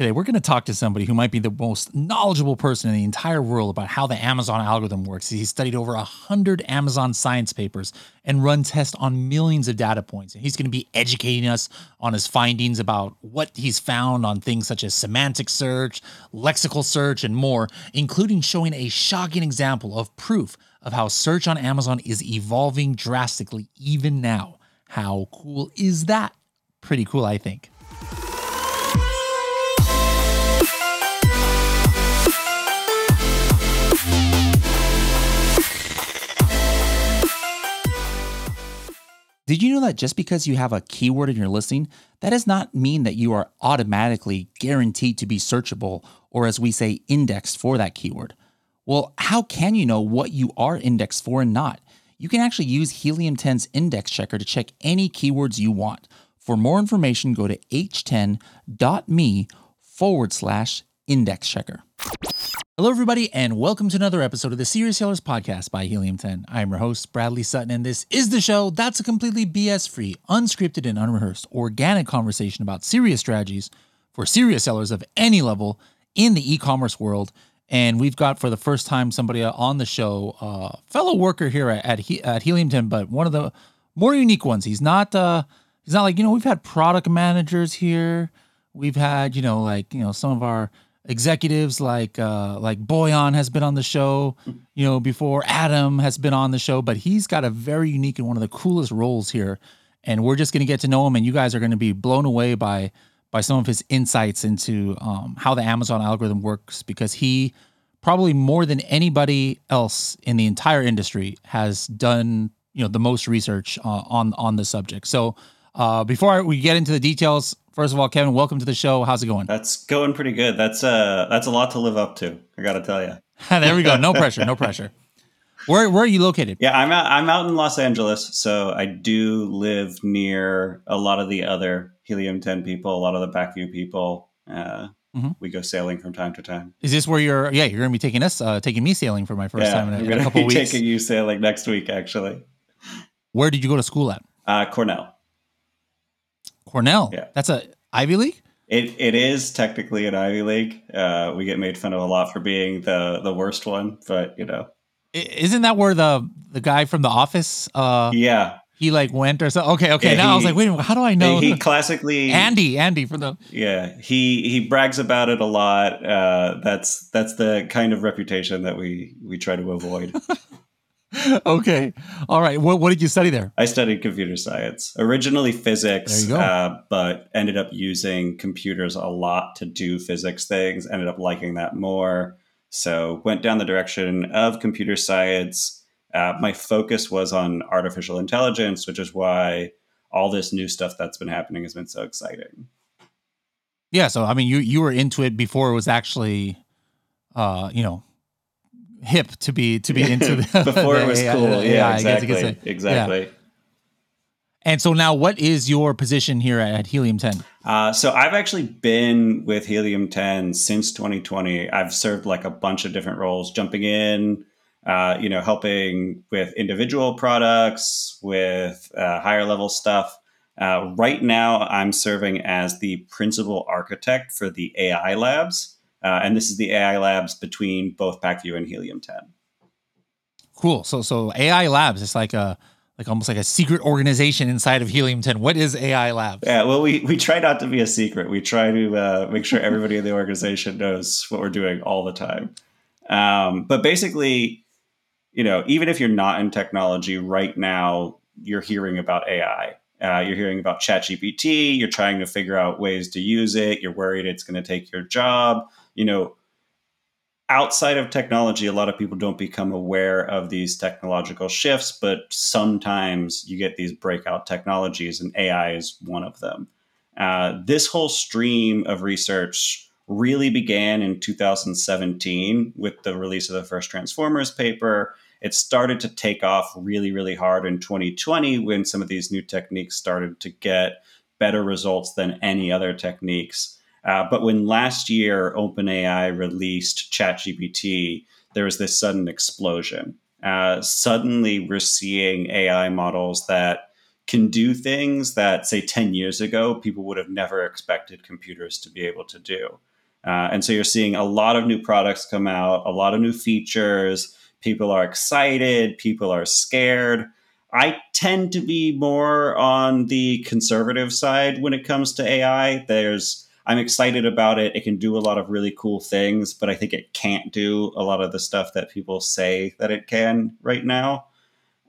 Today, we're going to talk to somebody who might be the most knowledgeable person in the entire world about how the Amazon algorithm works. He's studied over 100 Amazon science papers and run tests on millions of data points. And he's going to be educating us on his findings about what he's found on things such as semantic search, lexical search, and more, including showing a shocking example of proof of how search on Amazon is evolving drastically even now. How cool is that? Pretty cool, I think. Did you know that just because you have a keyword in your listing, that does not mean that you are automatically guaranteed to be searchable or, as we say, indexed for that keyword? Well, how can you know what you are indexed for and not? You can actually use Helium 10's index checker to check any keywords you want. For more information, go to h10.me forward slash index checker. Hello, everybody, and welcome to another episode of the Serious Sellers Podcast by Helium 10. I'm your host, Bradley Sutton, and this is the show that's a completely BS free, unscripted, and unrehearsed organic conversation about serious strategies for serious sellers of any level in the e commerce world. And we've got for the first time somebody on the show, uh, fellow worker here at, at, at Helium 10, but one of the more unique ones. He's not, uh, he's not like, you know, we've had product managers here. We've had, you know, like, you know, some of our executives like uh like Boyan has been on the show, you know, before Adam has been on the show, but he's got a very unique and one of the coolest roles here. And we're just going to get to know him and you guys are going to be blown away by by some of his insights into um, how the Amazon algorithm works because he probably more than anybody else in the entire industry has done, you know, the most research uh, on on the subject. So, uh, before we get into the details, First of all, Kevin, welcome to the show. How's it going? That's going pretty good. That's uh that's a lot to live up to. I got to tell you. there we go. No pressure. No pressure. Where where are you located? Yeah, I'm out, I'm out in Los Angeles, so I do live near a lot of the other Helium 10 people, a lot of the Pacvue people. Uh, mm-hmm. We go sailing from time to time. Is this where you're? Yeah, you're going to be taking us, uh, taking me sailing for my first yeah, time in a, in a couple weeks. Taking you sailing next week, actually. Where did you go to school at? Uh, Cornell. Cornell. Yeah. That's a Ivy League? It, it is technically an Ivy League. Uh, we get made fun of a lot for being the the worst one, but you know, isn't that where the the guy from The Office? Uh, yeah, he like went or something. Okay, okay. Yeah, now he, I was like, wait, how do I know? He classically Andy, Andy from the yeah. He he brags about it a lot. Uh, that's that's the kind of reputation that we we try to avoid. okay. All right. What, what did you study there? I studied computer science. Originally physics, uh, but ended up using computers a lot to do physics things. Ended up liking that more. So went down the direction of computer science. Uh, my focus was on artificial intelligence, which is why all this new stuff that's been happening has been so exciting. Yeah. So I mean, you you were into it before it was actually, uh, you know, hip to be to be into the before the it was AI, cool. Yeah, exactly. exactly. Yeah. And so now, what is your position here at Helium 10? Uh, so I've actually been with Helium 10 since 2020. I've served like a bunch of different roles, jumping in, uh, you know, helping with individual products, with uh, higher level stuff. Uh, right now, I'm serving as the principal architect for the AI labs. Uh, and this is the AI labs between both Pacvue and Helium 10. Cool. So so AI labs, it's like a like almost like a secret organization inside of Helium 10. What is AI Labs? Yeah, well, we, we try not to be a secret. We try to uh, make sure everybody in the organization knows what we're doing all the time. Um, but basically, you know, even if you're not in technology right now, you're hearing about AI. Uh, you're hearing about ChatGPT. You're trying to figure out ways to use it. You're worried it's going to take your job you know, outside of technology, a lot of people don't become aware of these technological shifts, but sometimes you get these breakout technologies, and AI is one of them. Uh, this whole stream of research really began in 2017 with the release of the first Transformers paper. It started to take off really, really hard in 2020 when some of these new techniques started to get better results than any other techniques. Uh, but when last year OpenAI released ChatGPT, there was this sudden explosion. Uh, suddenly, we're seeing AI models that can do things that, say, 10 years ago, people would have never expected computers to be able to do. Uh, and so you're seeing a lot of new products come out, a lot of new features. People are excited, people are scared. I tend to be more on the conservative side when it comes to AI. There's I'm excited about it. It can do a lot of really cool things, but I think it can't do a lot of the stuff that people say that it can right now.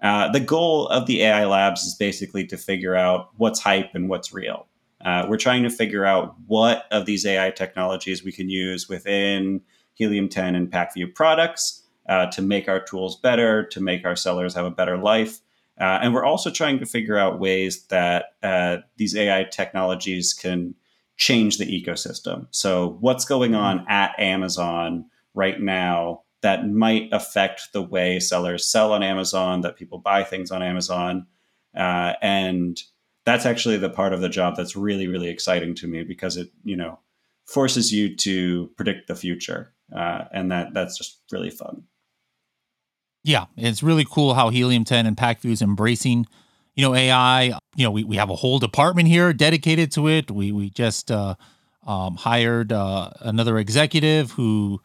Uh, the goal of the AI labs is basically to figure out what's hype and what's real. Uh, we're trying to figure out what of these AI technologies we can use within Helium 10 and Pacvue products uh, to make our tools better, to make our sellers have a better life. Uh, and we're also trying to figure out ways that uh, these AI technologies can change the ecosystem. So, what's going on mm-hmm. at Amazon right now that might affect the way sellers sell on Amazon, that people buy things on Amazon? Uh, and that's actually the part of the job that's really, really exciting to me because it, you know, forces you to predict the future. Uh, and that that's just really fun. Yeah, it's really cool how Helium 10 and Pacvue is embracing, you know, AI. You know, we, we have a whole department here dedicated to it. We we just uh, um, hired uh, another executive who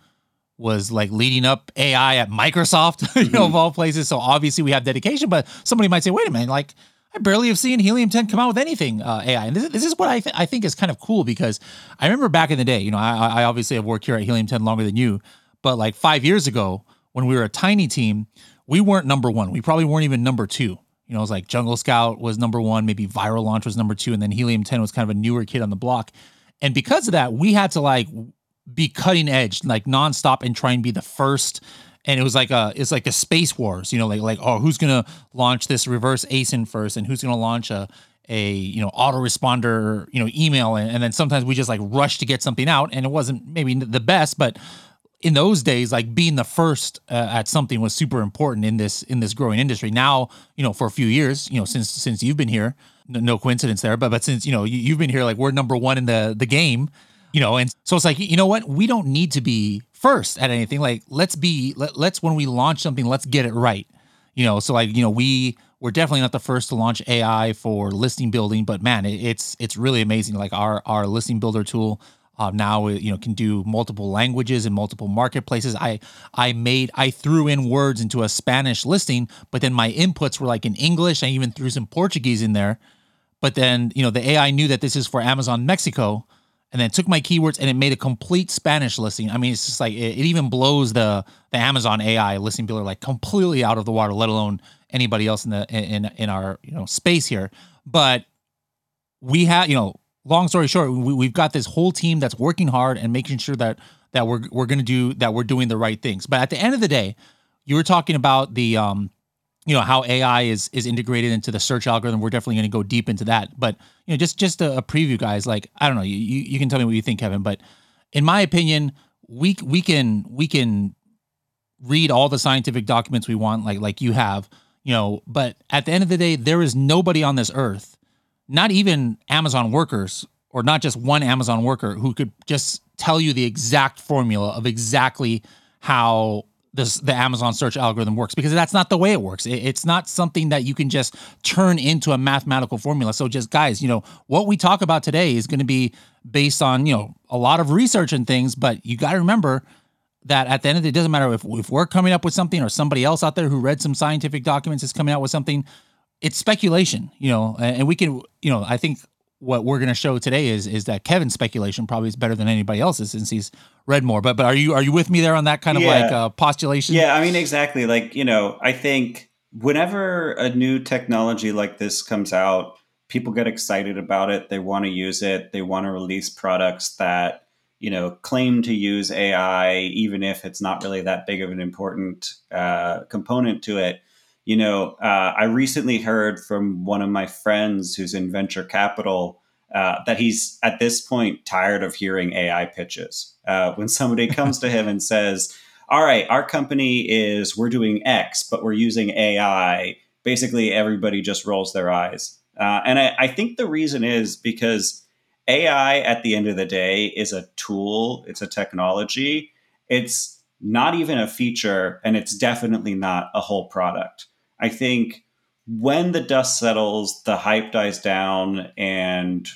was like leading up AI at Microsoft, you know, of mm-hmm. all places. So obviously we have dedication, but somebody might say, wait a minute, like I barely have seen Helium 10 come out with anything uh, AI. And this, this is what I, th- I think is kind of cool because I remember back in the day, you know, I, I obviously have worked here at Helium 10 longer than you, but like five years ago, when we were a tiny team, we weren't number one. We probably weren't even number two. You know, it was like Jungle Scout was number one, maybe Viral Launch was number two, and then Helium 10 was kind of a newer kid on the block. And because of that, we had to like be cutting edge, like nonstop and try and be the first. And it was like a, it's like a space wars, you know, like like oh, who's gonna launch this reverse ASIN first, and who's gonna launch a a you know autoresponder you know email, and, and then sometimes we just like rush to get something out, and it wasn't maybe the best, but in those days like being the first uh, at something was super important in this in this growing industry. Now you know for a few years you know since since you've been here no, coincidence there but but since you know you, have been here like we're number one in the the game you know and so it's like you know what? We don't need to be first at anything. Like let's be let, let's when we launch something let's get it right. You know so like you know we we're definitely not the first to launch ai for listing building but man it, it's it's really amazing like our our listing builder tool uh, now you know can do multiple languages and multiple marketplaces. I I made I threw in words into a Spanish listing, but then my inputs were like in English. I even threw some Portuguese in there, but then you know the AI knew that this is for Amazon Mexico, and then took my keywords and it made a complete Spanish listing. I mean, it's just like it, it even blows the the Amazon AI listing builder like completely out of the water, let alone anybody else in the in in our you know space here. But we have you know long story short, we, have got this whole team that's working hard and making sure that that we're we're going to do that we're doing the right things. But at the end of the day, you were talking about the um, you know how AI is is integrated into the search algorithm. We're definitely going to go deep into that. But you know, just just a, a preview, guys. Like I don't know, you you can tell me what you think, Kevin. But in my opinion, we we can we can read all the scientific documents we want, like like you have, you know. But at the end of the day, there is nobody on this earth not even Amazon workers or not just one Amazon worker who could just tell you the exact formula of exactly how this the Amazon search algorithm works because that's not the way it works. It, it's not something that you can just turn into a mathematical formula. So just guys, you know, what we talk about today is going to be based on, you know, a lot of research and things, but you got to remember that at the end of the day, it doesn't matter if, if we're coming up with something or somebody else out there who read some scientific documents is coming out with something it's speculation, you know, and we can, you know, I think what we're going to show today is is that Kevin's speculation probably is better than anybody else's since he's read more. But but are you are you with me there on that kind of yeah. like uh, postulation? Yeah, I mean exactly. Like you know, I think whenever a new technology like this comes out, people get excited about it. They want to use it. They want to release products that you know claim to use AI, even if it's not really that big of an important uh, component to it you know, uh, I recently heard from one of my friends who's in venture capital uh, that he's at this point tired of hearing AI pitches. Uh, when somebody comes to him and says, All right, our company is, we're doing X, but we're using AI, basically everybody just rolls their eyes. Uh, and I, I think the reason is because AI at the end of the day is a tool, it's a technology. It's not even a feature, and it's definitely not a whole product. I think when the dust settles, the hype dies down, and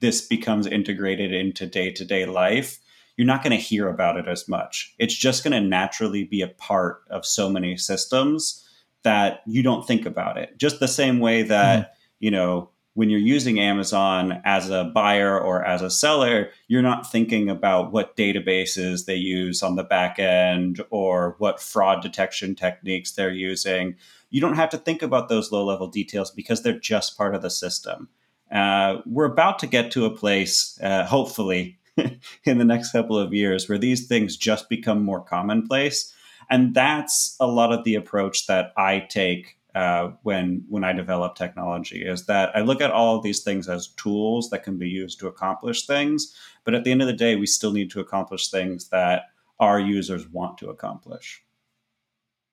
this becomes integrated into day to day life, you're not going to hear about it as much. It's just going to naturally be a part of so many systems that you don't think about it. Just the same way that, mm-hmm. you know, when you're using Amazon as a buyer or as a seller, you're not thinking about what databases they use on the back end or what fraud detection techniques they're using. You don't have to think about those low level details because they're just part of the system. Uh, we're about to get to a place, uh, hopefully, in the next couple of years where these things just become more commonplace. And that's a lot of the approach that I take uh, when when I develop technology is that I look at all of these things as tools that can be used to accomplish things, but at the end of the day, we still need to accomplish things that our users want to accomplish.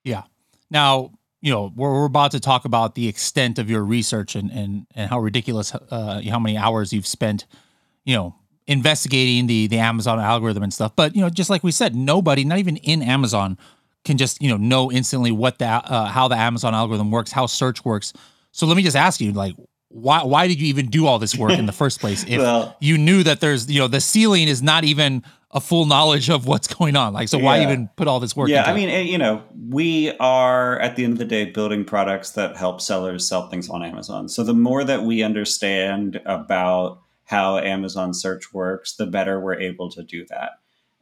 Yeah. Now, you know, we're, we're about to talk about the extent of your research and and and how ridiculous, uh, how many hours you've spent, you know, investigating the the Amazon algorithm and stuff. But you know, just like we said, nobody, not even in Amazon, can just you know know instantly what the uh, how the Amazon algorithm works, how search works. So let me just ask you, like, why why did you even do all this work in the first place if well, you knew that there's you know the ceiling is not even a full knowledge of what's going on like so why yeah. even put all this work yeah i mean it? you know we are at the end of the day building products that help sellers sell things on amazon so the more that we understand about how amazon search works the better we're able to do that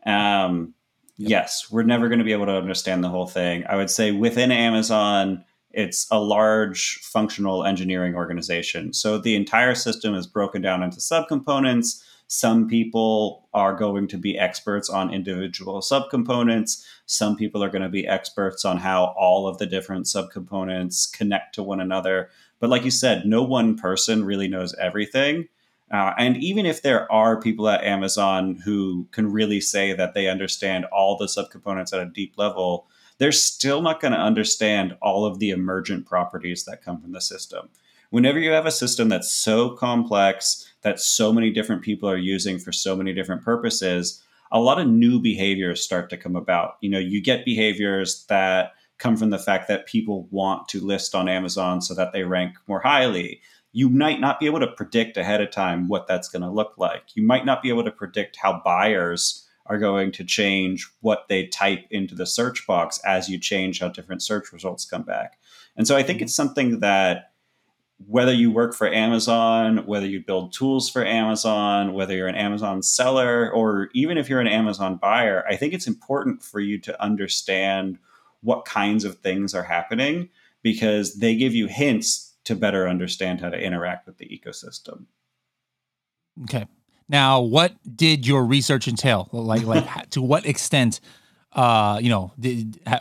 um, Yep. Yes, we're never going to be able to understand the whole thing. I would say within Amazon, it's a large functional engineering organization. So the entire system is broken down into subcomponents. Some people are going to be experts on individual subcomponents. Some people are going to be experts on how all of the different subcomponents connect to one another. But like you said, no one person really knows everything. Uh, and even if there are people at Amazon who can really say that they understand all the subcomponents at a deep level, they're still not going to understand all of the emergent properties that come from the system. Whenever you have a system that's so complex, that so many different people are using for so many different purposes, a lot of new behaviors start to come about. You know, you get behaviors that come from the fact that people want to list on Amazon so that they rank more highly you might not be able to predict ahead of time what that's going to look like. You might not be able to predict how buyers are going to change what they type into the search box as you change how different search results come back. And so I think mm-hmm. it's something that whether you work for Amazon, whether you build tools for Amazon, whether you're an Amazon seller, or even if you're an Amazon buyer, I think it's important for you to understand what kinds of things are happening because they give you hints to better understand how to interact with the ecosystem. Okay. Now, what did your research entail? Like, like to what extent, uh, you know, did, ha,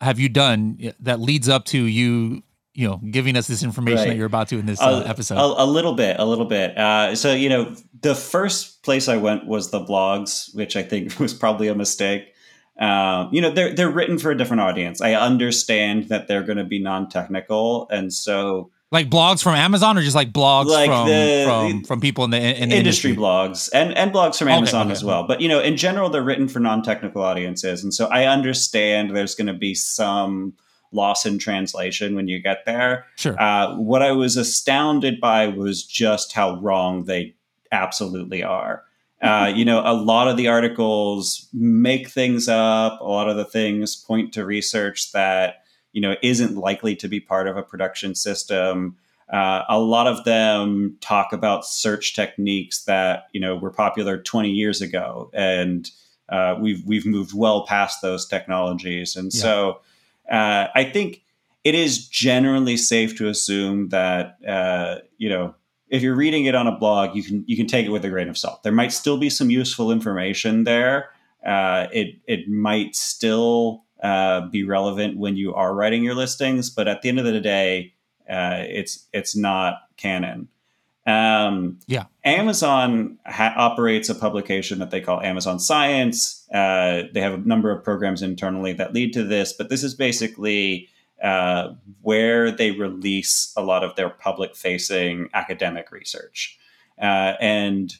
have you done that leads up to you, you know, giving us this information right. that you're about to in this uh, episode? A, a, little bit, a little bit. Uh, so, you know, the first place I went was the blogs, which I think was probably a mistake. Um, you know, they're they're written for a different audience. I understand that they're going to be non technical, and so like blogs from Amazon or just like blogs like from, the, from, from people in the, in the industry, industry, blogs and, and blogs from Amazon okay, okay. as well. But, you know, in general, they're written for non-technical audiences. And so I understand there's going to be some loss in translation when you get there. Sure. Uh, what I was astounded by was just how wrong they absolutely are. Uh, you know, a lot of the articles make things up. A lot of the things point to research that you know isn't likely to be part of a production system. Uh, a lot of them talk about search techniques that you know were popular 20 years ago, and uh, we've we've moved well past those technologies. And yeah. so uh, I think it is generally safe to assume that uh, you know if you're reading it on a blog, you can you can take it with a grain of salt. There might still be some useful information there. Uh, it it might still uh, be relevant when you are writing your listings. But at the end of the day, uh, it's it's not canon. Um, yeah, Amazon ha- operates a publication that they call Amazon Science. Uh, they have a number of programs internally that lead to this, but this is basically uh, where they release a lot of their public-facing academic research, uh, and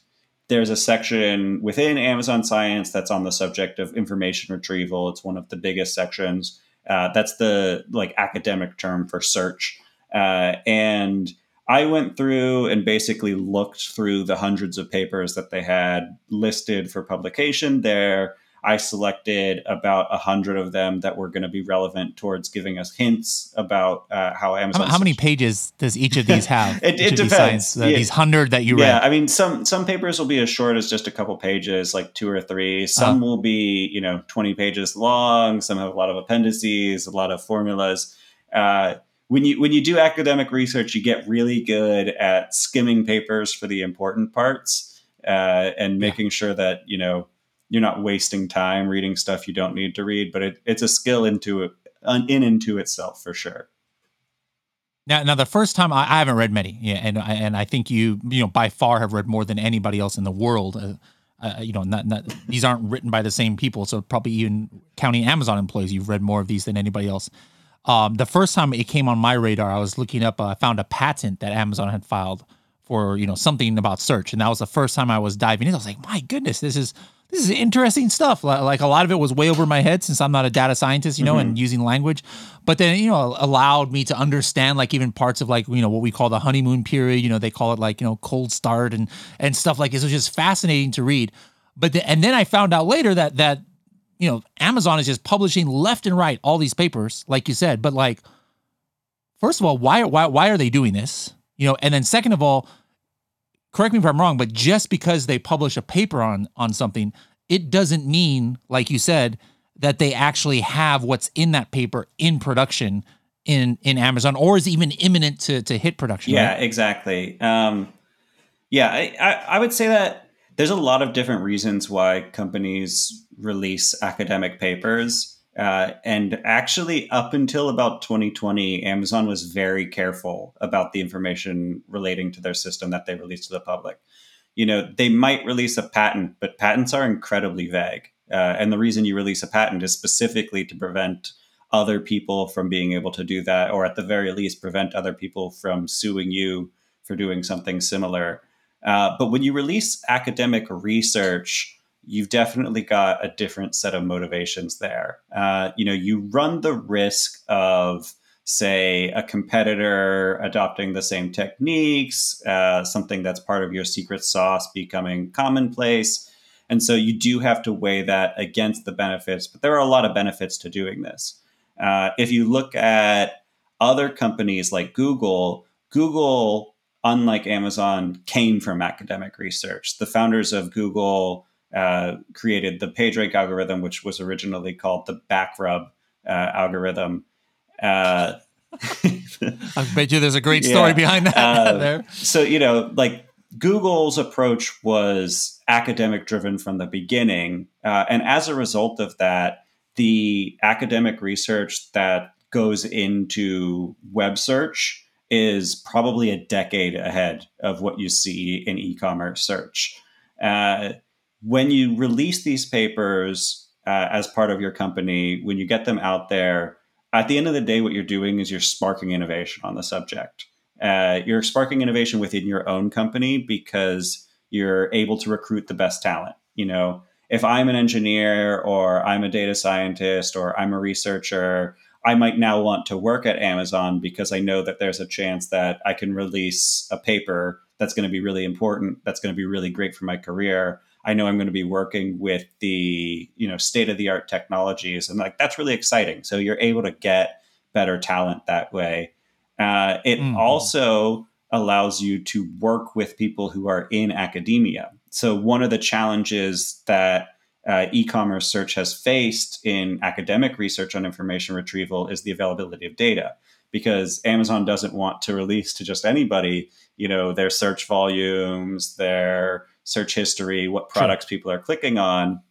there's a section within Amazon Science that's on the subject of information retrieval. It's one of the biggest sections. Uh, that's the like academic term for search. Uh, and I went through and basically looked through the hundreds of papers that they had listed for publication there I selected about a hundred of them that were going to be relevant towards giving us hints about uh, how Amazon. How, how many pages does each of these have? it, it depends. These, uh, yeah. these, hundred that you yeah, read. Yeah, I mean, some some papers will be as short as just a couple pages, like two or three. Some uh will be, you know, twenty pages long. Some have a lot of appendices, a lot of formulas. Uh, when you when you do academic research, you get really good at skimming papers for the important parts uh, and making yeah. sure that you know you're not wasting time reading stuff you don't need to read, but it, it's a skill into it, in into itself for sure. Now, now the first time I, I haven't read many, yeah, and and I think you you know by far have read more than anybody else in the world. Uh, uh, you know, not, not these aren't written by the same people, so probably even counting Amazon employees, you've read more of these than anybody else. Um, the first time it came on my radar, I was looking up. Uh, I found a patent that Amazon had filed for you know something about search, and that was the first time I was diving in. I was like, my goodness, this is this is interesting stuff. Like a lot of it was way over my head since I'm not a data scientist, you know, mm-hmm. and using language. But then, you know, allowed me to understand like even parts of like, you know, what we call the honeymoon period, you know, they call it like, you know, cold start and and stuff like this. It was just fascinating to read. But the, and then I found out later that that you know, Amazon is just publishing left and right all these papers, like you said. But like, first of all, why why why are they doing this? You know, and then second of all, correct me if I'm wrong, but just because they publish a paper on on something, it doesn't mean, like you said, that they actually have what's in that paper in production in in Amazon or is even imminent to to hit production. Yeah, right? exactly. Um, yeah, I, I, I would say that there's a lot of different reasons why companies release academic papers. Uh, and actually, up until about 2020, Amazon was very careful about the information relating to their system that they released to the public. You know, they might release a patent, but patents are incredibly vague. Uh, and the reason you release a patent is specifically to prevent other people from being able to do that, or at the very least, prevent other people from suing you for doing something similar. Uh, but when you release academic research, you've definitely got a different set of motivations there. Uh, you know, you run the risk of, say, a competitor adopting the same techniques, uh, something that's part of your secret sauce becoming commonplace. And so you do have to weigh that against the benefits, but there are a lot of benefits to doing this. Uh, if you look at other companies like Google, Google, unlike Amazon, came from academic research. The founders of Google uh, created the PageRank algorithm, which was originally called the backrub uh, algorithm. Uh, I bet you there's a great story yeah, behind that uh, there. So, you know, like Google's approach was academic driven from the beginning. Uh, and as a result of that, the academic research that goes into web search is probably a decade ahead of what you see in e commerce search. Uh, when you release these papers uh, as part of your company, when you get them out there, at the end of the day, what you're doing is you're sparking innovation on the subject. Uh, you're sparking innovation within your own company because you're able to recruit the best talent. You know, if I'm an engineer or I'm a data scientist or I'm a researcher, I might now want to work at Amazon because I know that there's a chance that I can release a paper that's going to be really important, that's going to be really great for my career I know I'm going to be working with the you know state of the art technologies, and like that's really exciting. So you're able to get better talent that way. Uh, it mm-hmm. also allows you to work with people who are in academia. So one of the challenges that uh, e-commerce search has faced in academic research on information retrieval is the availability of data because Amazon doesn't want to release to just anybody, you know, their search volumes, their search history, what products sure. people are clicking on.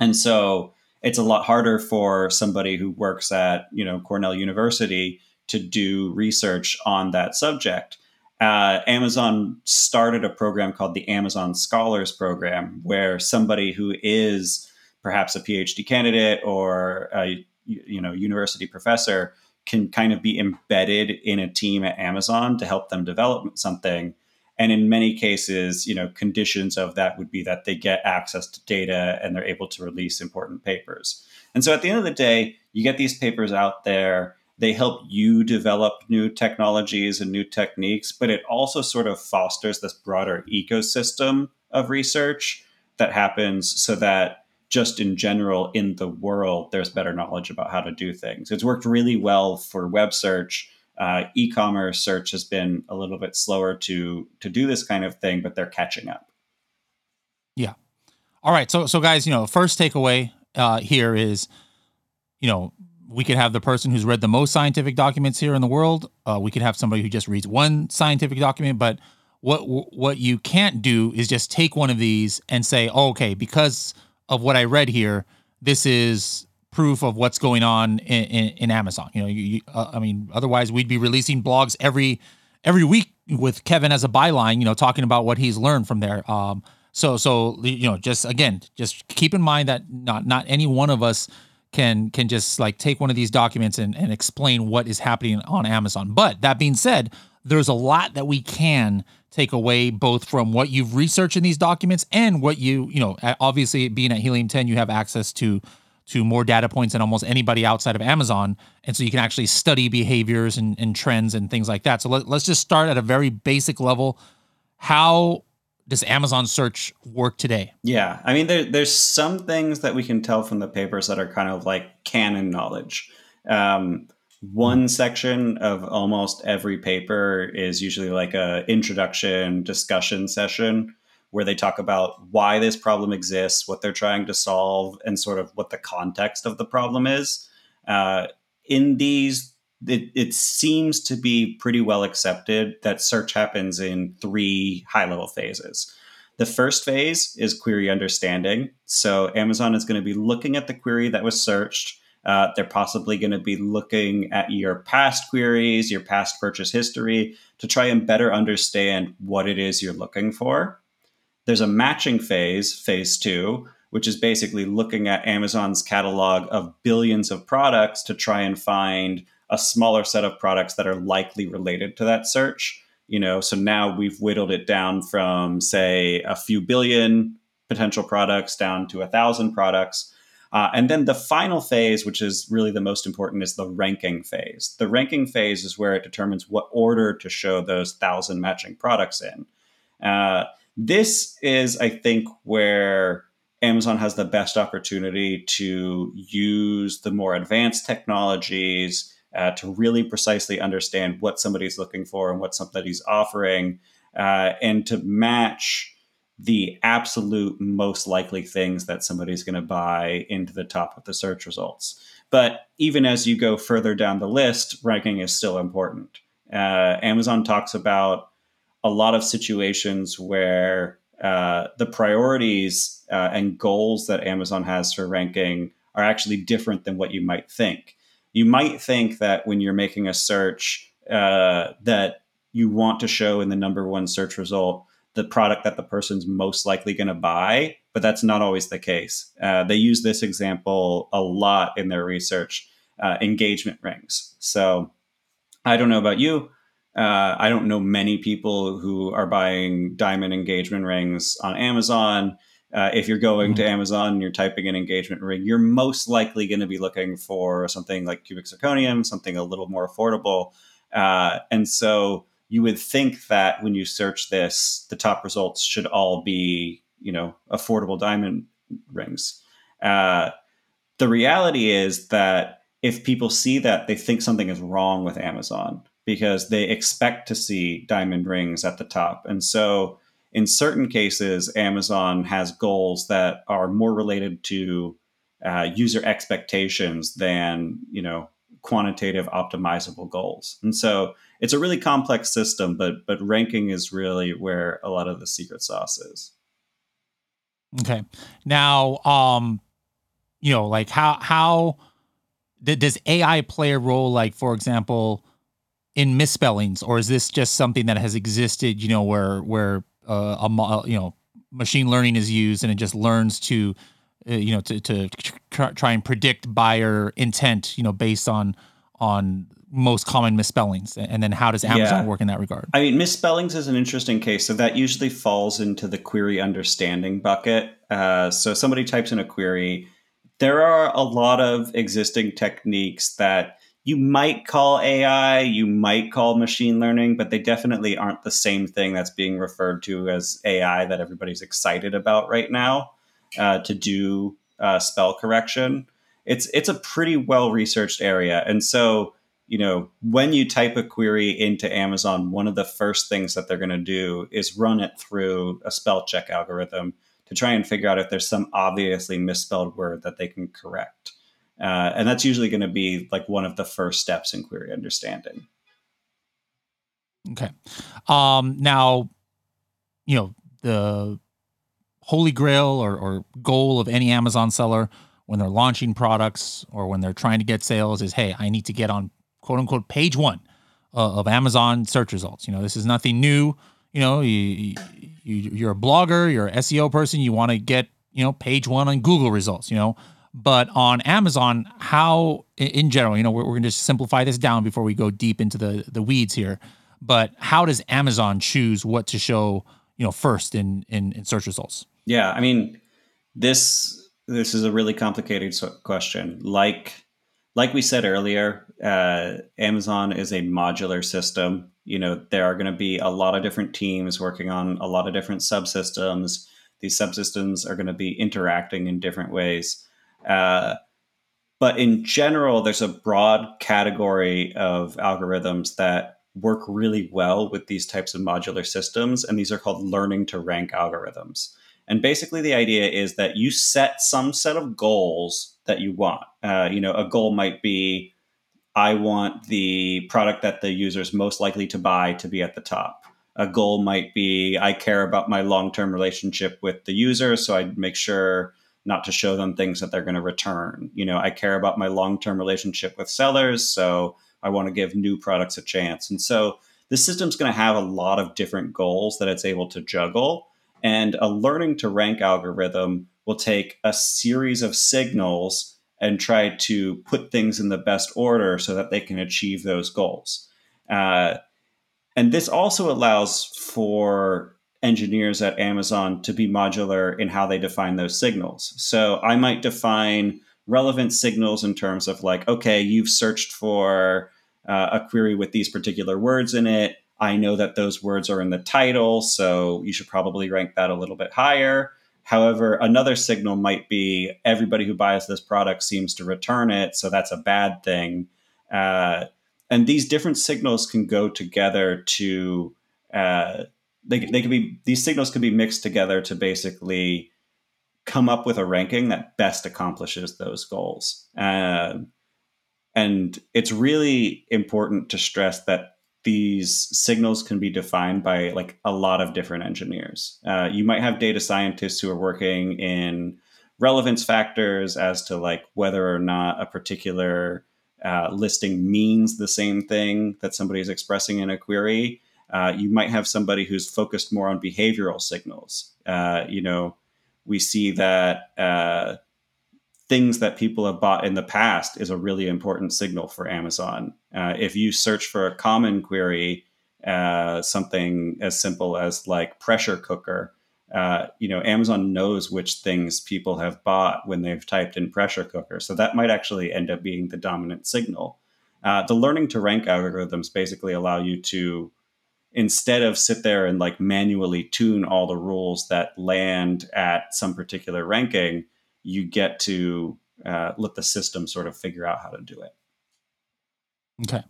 And so it's a lot harder for somebody who works at, you know, Cornell University to do research on that subject. Uh, Amazon started a program called the Amazon Scholars Program, where somebody who is perhaps a PhD candidate or a you know university professor can kind of be embedded in a team at Amazon to help them develop something and in many cases, you know, conditions of that would be that they get access to data and they're able to release important papers. And so at the end of the day, you get these papers out there they help you develop new technologies and new techniques, but it also sort of fosters this broader ecosystem of research that happens so that just in general in the world, there's better knowledge about how to do things. It's worked really well for web search. Uh, e-commerce search has been a little bit slower to to do this kind of thing, but they're catching up. Yeah. All right. So so guys, you know, first takeaway uh, here is, you know, we could have the person who's read the most scientific documents here in the world. Uh, we could have somebody who just reads one scientific document. But what what you can't do is just take one of these and say, oh, okay, because of what I read here, this is proof of what's going on in, in, in Amazon. You know, you, you, uh, I mean, otherwise we'd be releasing blogs every every week with Kevin as a byline. You know, talking about what he's learned from there. Um, so so you know, just again, just keep in mind that not not any one of us can can just like take one of these documents and, and explain what is happening on Amazon. But that being said, there's a lot that we can take away both from what you've researched in these documents and what you, you know, obviously being at Helium 10, you have access to to more data points than almost anybody outside of Amazon. And so you can actually study behaviors and, and trends and things like that. So let, let's just start at a very basic level. How does Amazon search work today? Yeah, I mean, there, there's some things that we can tell from the papers that are kind of like canon knowledge. Um, one section of almost every paper is usually like a introduction discussion session where they talk about why this problem exists, what they're trying to solve, and sort of what the context of the problem is. Uh, in these it, it seems to be pretty well accepted that search happens in three high level phases. The first phase is query understanding. So Amazon is going to be looking at the query that was searched. Uh, they're possibly going to be looking at your past queries, your past purchase history to try and better understand what it is you're looking for. There's a matching phase, phase two, which is basically looking at Amazon's catalog of billions of products to try and find a smaller set of products that are likely related to that search. You know, so now we've whittled it down from say a few billion potential products down to a thousand products. Uh, and then the final phase, which is really the most important, is the ranking phase. The ranking phase is where it determines what order to show those thousand matching products in. Uh, this is, I think, where Amazon has the best opportunity to use the more advanced technologies uh, to really precisely understand what somebody's looking for and what somebody's offering, uh, and to match the absolute most likely things that somebody's going to buy into the top of the search results. But even as you go further down the list, ranking is still important. Uh, Amazon talks about a lot of situations where uh, the priorities uh, and goals that Amazon has for ranking are actually different than what you might think you might think that when you're making a search uh, that you want to show in the number one search result the product that the person's most likely going to buy, but that's not always the case. Uh, they use this example a lot in their research uh, engagement rings. So I don't know about you. Uh, I don't know many people who are buying diamond engagement rings on Amazon. Uh, if you're going mm-hmm. to Amazon and you're typing in engagement ring, you're most likely going to be looking for something like cubic zirconium, something a little more affordable. Uh, and so you would think that when you search this, the top results should all be, you know, affordable diamond rings. Uh, the reality is that if people see that, they think something is wrong with Amazon because they expect to see diamond rings at the top. And so in certain cases, Amazon has goals that are more related to uh, user expectations than you know quantitative optimizable goals. And so it's a really complex system, but but ranking is really where a lot of the secret sauce is. Okay. Now, um, you know, like how how does AI play a role? Like, for example, in misspellings, or is this just something that has existed? You know, where where uh, a you know machine learning is used and it just learns to uh, you know to, to try and predict buyer intent you know based on on most common misspellings. And then how does amazon yeah. work in that regard? I mean misspellings is an interesting case. So that usually falls into the query understanding bucket. Uh, so somebody types in a query. There are a lot of existing techniques that you might call AI, you might call machine learning, but they definitely aren't the same thing that's being referred to as AI that everybody's excited about right now uh, to do uh, spell correction. It's it's a pretty well researched area, and so you know when you type a query into Amazon, one of the first things that they're going to do is run it through a spell check algorithm to try and figure out if there's some obviously misspelled word that they can correct. Uh, and that's usually going to be like one of the first steps in query understanding. Okay. Um, now, you know, the holy grail or, or goal of any Amazon seller when they're launching products or when they're trying to get sales is, hey, I need to get on quote unquote page one uh, of Amazon search results. You know, this is nothing new. You know, you, you you're a blogger, you're an SEO person, you want to get you know page one on Google results. You know, but on Amazon, how in general, you know, we're, we're going to simplify this down before we go deep into the the weeds here. But how does Amazon choose what to show, you know, first in in, in search results? Yeah, I mean, this this is a really complicated question. Like like we said earlier, uh, Amazon is a modular system. You know, there are going to be a lot of different teams working on a lot of different subsystems. These subsystems are going to be interacting in different ways. Uh, but in general, there's a broad category of algorithms that work really well with these types of modular systems, and these are called learning to rank algorithms. And basically, the idea is that you set some set of goals that you want. Uh, you know, a goal might be I want the product that the user is most likely to buy to be at the top. A goal might be I care about my long term relationship with the user, so I make sure not to show them things that they're going to return. You know, I care about my long-term relationship with sellers, so I want to give new products a chance. And so the system's going to have a lot of different goals that it's able to juggle. And a learning to rank algorithm will take a series of signals and try to put things in the best order so that they can achieve those goals. Uh, and this also allows for engineers at Amazon to be modular in how they define those signals. So I might define relevant signals in terms of like, okay, you've searched for uh, a query with these particular words in it. I know that those words are in the title, so you should probably rank that a little bit higher. However, another signal might be everybody who buys this product seems to return it, so that's a bad thing. Uh, and these different signals can go together to uh, they, they can be these signals can be mixed together to basically come up with a ranking that best accomplishes those goals. Uh, and it's really important to stress that these signals can be defined by like a lot of different engineers. Uh, you might have data scientists who are working in relevance factors as to like whether or not a particular uh, listing means the same thing that somebody is expressing in a query. Uh, you might have somebody who's focused more on behavioral signals. Uh, you know, we see that uh, things that people have bought in the past is a really important signal for Amazon. Uh, if you search for a common query, uh, something as simple as like pressure cooker, uh, you know, Amazon knows which things people have bought when they've typed in pressure cooker. So that might actually end up being the dominant signal. the learning to rank algorithms basically allow you to instead of sit there and like manually tune all the rules that land at some particular ranking, you get to uh, let the system sort of figure out how to do it. Okay.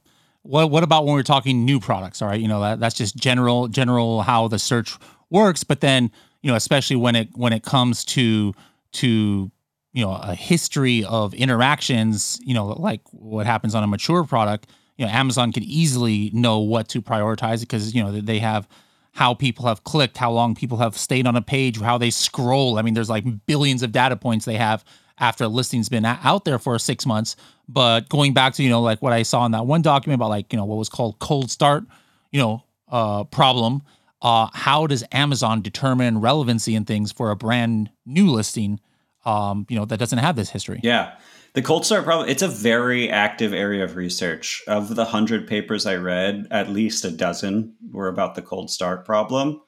What what about when we're talking new products? All right, you know that, that's just general general how the search works, but then you know especially when it when it comes to to you know a history of interactions, you know like what happens on a mature product you know Amazon can easily know what to prioritize because you know they have how people have clicked, how long people have stayed on a page, how they scroll. I mean, there's like billions of data points they have after a listing's been out there for six months. But going back to you know like what I saw in that one document about like you know what was called cold start, you know, uh, problem. Uh, how does Amazon determine relevancy and things for a brand new listing? Um, you know that doesn't have this history. Yeah. The cold start problem, it's a very active area of research. Of the 100 papers I read, at least a dozen were about the cold start problem.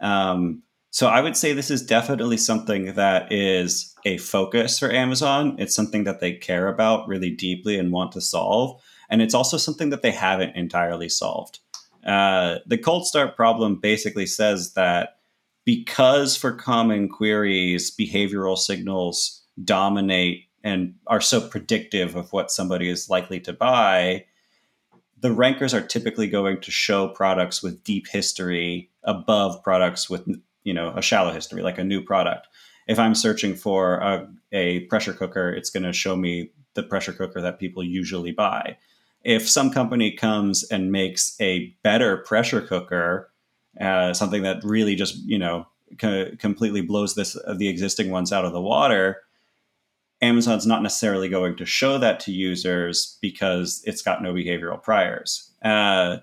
Um, so I would say this is definitely something that is a focus for Amazon. It's something that they care about really deeply and want to solve. And it's also something that they haven't entirely solved. Uh, the cold start problem basically says that because for common queries, behavioral signals dominate and are so predictive of what somebody is likely to buy, the rankers are typically going to show products with deep history above products with you know a shallow history like a new product. If i'm searching for a, a pressure cooker it's going to show me the pressure cooker that people usually buy. If some company comes and makes a better pressure cooker uh, something that really just you know co- completely blows this the existing ones out of the water Amazon's not necessarily going to show that to users because it's got no behavioral priors. Uh,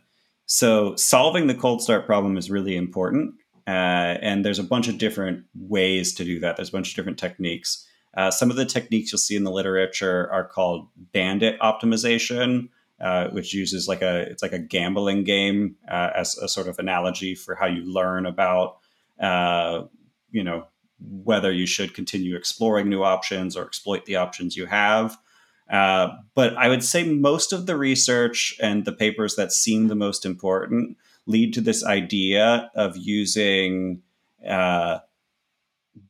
so solving the cold start problem is really important. Uh, and there's a bunch of different ways to do that. There's a bunch of different techniques. Uh, some of the techniques you'll see in the literature are called bandit optimization, uh, which uses like a it's like a gambling game uh, as a sort of analogy for how you learn about uh, you know whether you should continue exploring new options or exploit the options you have. Uh, but I would say most of the research and the papers that seem the most important lead to this idea of using uh,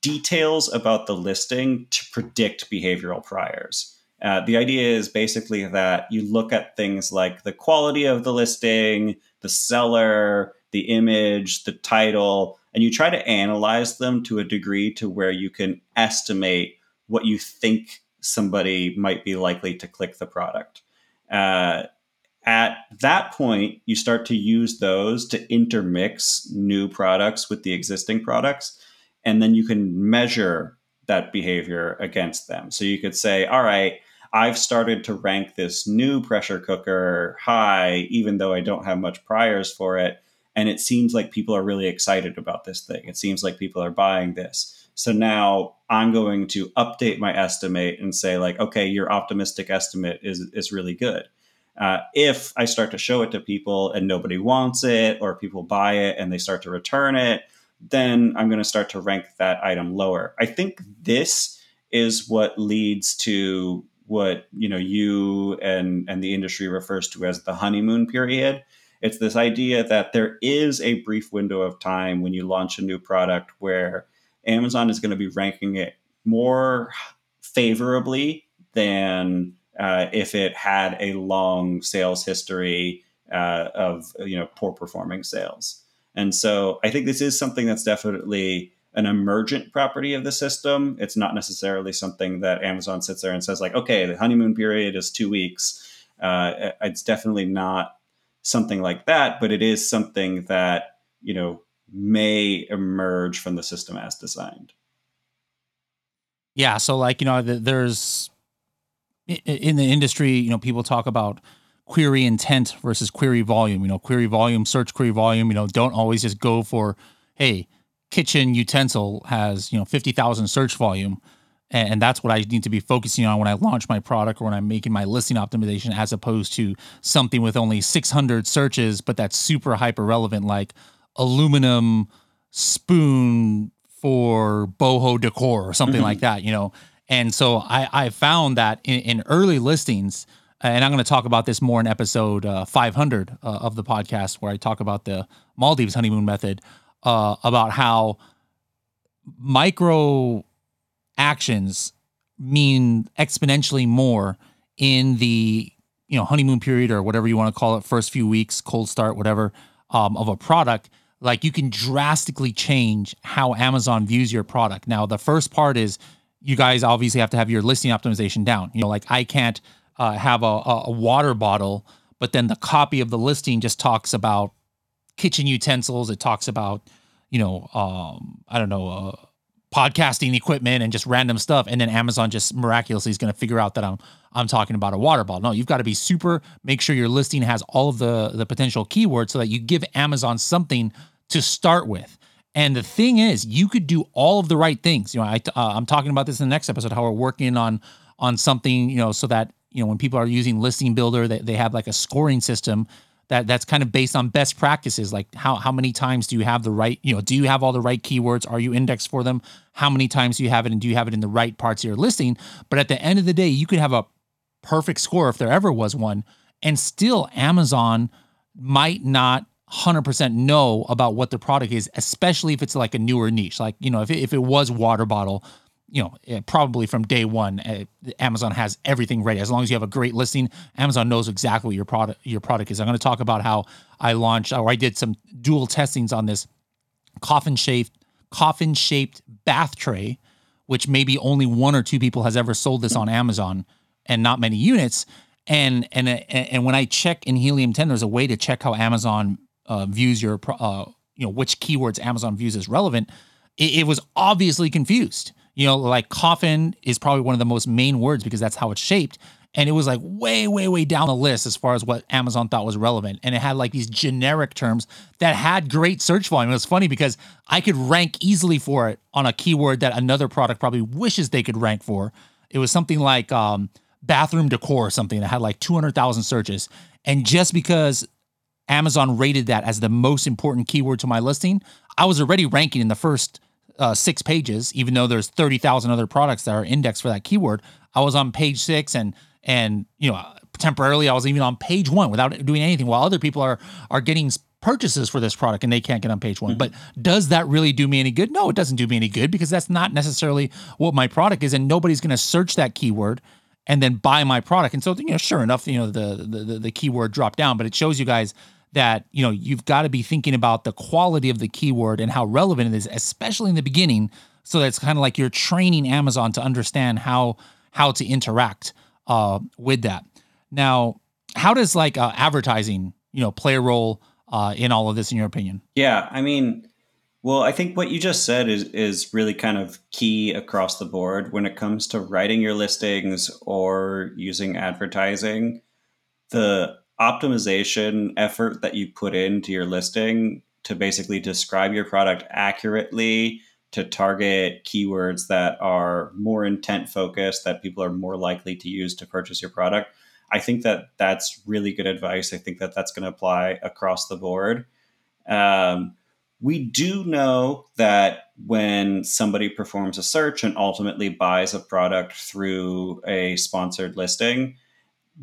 details about the listing to predict behavioral priors. Uh, the idea is basically that you look at things like the quality of the listing, the seller, the image, the title, and you try to analyze them to a degree to where you can estimate what you think somebody might be likely to click the product. Uh, at that point, you start to use those to intermix new products with the existing products, and then you can measure that behavior against them. So you could say, all right, I've started to rank this new pressure cooker high, even though I don't have much priors for it and it seems like people are really excited about this thing. It seems like people are buying this. So now I'm going to update my estimate and say like, okay, your optimistic estimate is is really good. Uh, if I start to show it to people and nobody wants it, or people buy it and they start to return it, then I'm going to start to rank that item lower. I think this is what leads to what you know you and and the industry refers to as the honeymoon period it's this idea that there is a brief window of time when you launch a new product where Amazon is going to be ranking it more favorably than uh, if it had a long sales history uh, of you know poor performing sales. And so I think this is something that's definitely an emergent property of the system. It's not necessarily something that Amazon sits there and says like, okay, the honeymoon period is two weeks. Uh, it's definitely not something like that, but it is something that, you know, may emerge from the system as designed. Yeah. So, like, you know, there's in the industry, you know, people talk about query intent versus query volume. You know, query volume, search query volume, you know, don't always just go for, hey, kitchen utensil has, you know, 50,000 search volume and that's what I need to be focusing on when I launch my product or when I'm making my listing optimization, as opposed to something with only 600 searches, but that's super hyper relevant, like aluminum spoon for boho decor or something mm-hmm. like that, you know. And so I, I found that in, in early listings, and I'm going to talk about this more in episode uh, 500 uh, of the podcast, where I talk about the Maldives honeymoon method, uh, about how micro actions mean exponentially more in the you know honeymoon period or whatever you want to call it first few weeks cold start whatever um, of a product like you can drastically change how amazon views your product. Now the first part is you guys obviously have to have your listing optimization down. You know like i can't uh, have a, a water bottle but then the copy of the listing just talks about kitchen utensils. It talks about you know um, i don't know uh, podcasting equipment and just random stuff and then Amazon just miraculously is going to figure out that I'm I'm talking about a water bottle. No, you've got to be super make sure your listing has all of the the potential keywords so that you give Amazon something to start with. And the thing is, you could do all of the right things. You know, I, uh, I'm talking about this in the next episode how we're working on on something, you know, so that you know when people are using listing builder, they, they have like a scoring system that that's kind of based on best practices. Like how how many times do you have the right you know do you have all the right keywords? Are you indexed for them? How many times do you have it and do you have it in the right parts of your listing? But at the end of the day you could have a perfect score if there ever was one and still Amazon might not 100% know about what the product is, especially if it's like a newer niche. Like, you know, if it, if it was water bottle, you know, eh, probably from day one, uh, Amazon has everything ready. As long as you have a great listing, Amazon knows exactly what your product your product is. I'm going to talk about how I launched or I did some dual testings on this coffin shaped coffin shaped bath tray, which maybe only one or two people has ever sold this on Amazon, and not many units. And and and when I check in Helium 10, there's a way to check how Amazon uh, views your uh, you know which keywords Amazon views as relevant. It, it was obviously confused you know, like coffin is probably one of the most main words because that's how it's shaped. And it was like way, way, way down the list as far as what Amazon thought was relevant. And it had like these generic terms that had great search volume. It was funny because I could rank easily for it on a keyword that another product probably wishes they could rank for. It was something like um, bathroom decor or something that had like 200,000 searches. And just because Amazon rated that as the most important keyword to my listing, I was already ranking in the first uh, six pages, even though there's 30,000 other products that are indexed for that keyword. I was on page six and, and, you know, temporarily I was even on page one without doing anything while other people are, are getting purchases for this product and they can't get on page one. Mm-hmm. But does that really do me any good? No, it doesn't do me any good because that's not necessarily what my product is. And nobody's going to search that keyword and then buy my product. And so, you know, sure enough, you know, the, the, the keyword dropped down, but it shows you guys that you know you've got to be thinking about the quality of the keyword and how relevant it is especially in the beginning so that's kind of like you're training amazon to understand how how to interact uh, with that. Now how does like uh, advertising you know play a role uh, in all of this in your opinion? Yeah i mean well i think what you just said is is really kind of key across the board when it comes to writing your listings or using advertising. The optimization effort that you put into your listing to basically describe your product accurately to target keywords that are more intent focused that people are more likely to use to purchase your product i think that that's really good advice. I think that that's going to apply across the board. Um, we do know that when somebody performs a search and ultimately buys a product through a sponsored listing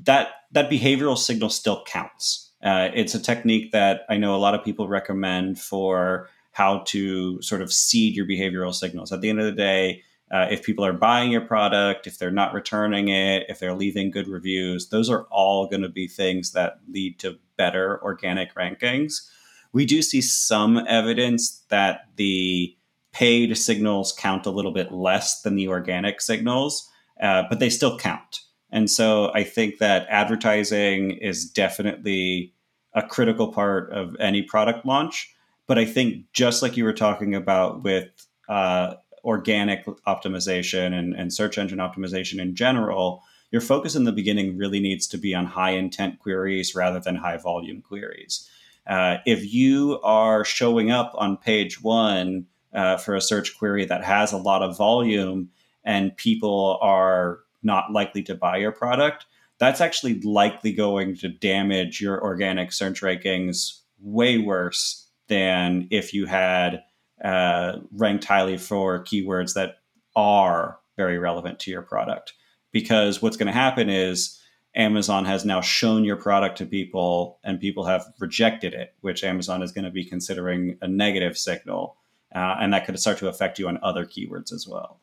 that that behavioral signal still counts. Uh, it's a technique that I know a lot of people recommend for how to sort of seed your behavioral signals. At the end of the day, uh, if people are buying your product, if they're not returning it, if they're leaving good reviews, those are all going to be things that lead to better organic rankings. We do see some evidence that the paid signals count a little bit less than the organic signals, uh, but they still count. And so I think that advertising is definitely a critical part of any product launch. But I think just like you were talking about with uh, organic optimization and, and search engine optimization in general, your focus in the beginning really needs to be on high intent queries rather than high volume queries. Uh, if you are showing up on page one uh, for a search query that has a lot of volume and people are not likely to buy your product, that's actually likely going to damage your organic search rankings way worse than if you had uh, ranked highly for keywords that are very relevant to your product. Because what's going to happen is Amazon has now shown your product to people and people have rejected it, which Amazon is going to be considering a negative signal. Uh, and that could start to affect you on other keywords as well.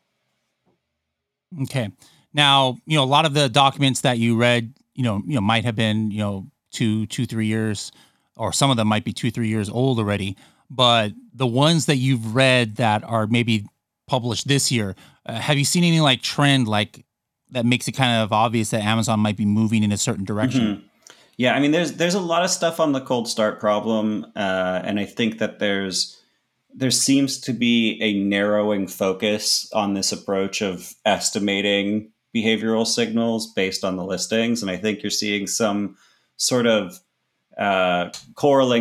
Okay. Now, you know, a lot of the documents that you read, you know, you know, might have been, you know, two, two, three years, or some of them might be two, three years old already. But the ones that you've read that are maybe published this year, uh, have you seen any like trend like that makes it kind of obvious that Amazon might be moving in a certain direction? Mm-hmm. Yeah, I mean, there's there's a lot of stuff on the cold start problem, uh, and I think that there's there seems to be a narrowing focus on this approach of estimating behavioral signals based on the listings. And I think you're seeing some sort of uh,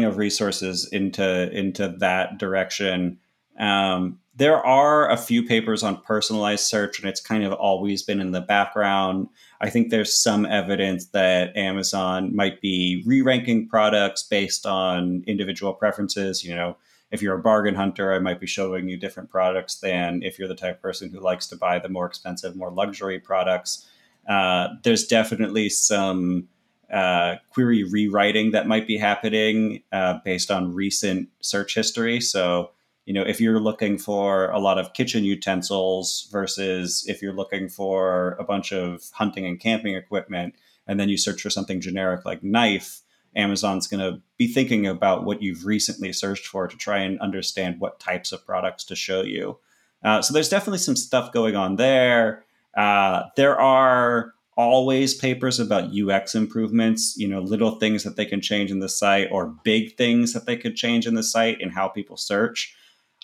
of resources into into that direction. Um, there are a few papers on personalized search, and it's kind of always been in the background. I think there's some evidence that Amazon might be re-ranking products based on individual preferences. You know, if you're a bargain hunter, I might be showing you different products than if you're the type of person who likes to buy the more expensive, more luxury products. Uh, there's definitely some uh, query rewriting that might be happening uh, based on recent search history. So, you know, if you're looking for a lot of kitchen utensils versus if you're looking for a bunch of hunting and camping equipment, and then you search for something generic like knife, Amazon's going to be thinking about what you've recently searched for to try and understand what types of products to show you. Uh, so there's definitely some stuff going on there. Uh, there are always papers about UX improvements, you know, little things that they can change in the site or big things that they could change in the site and how people search.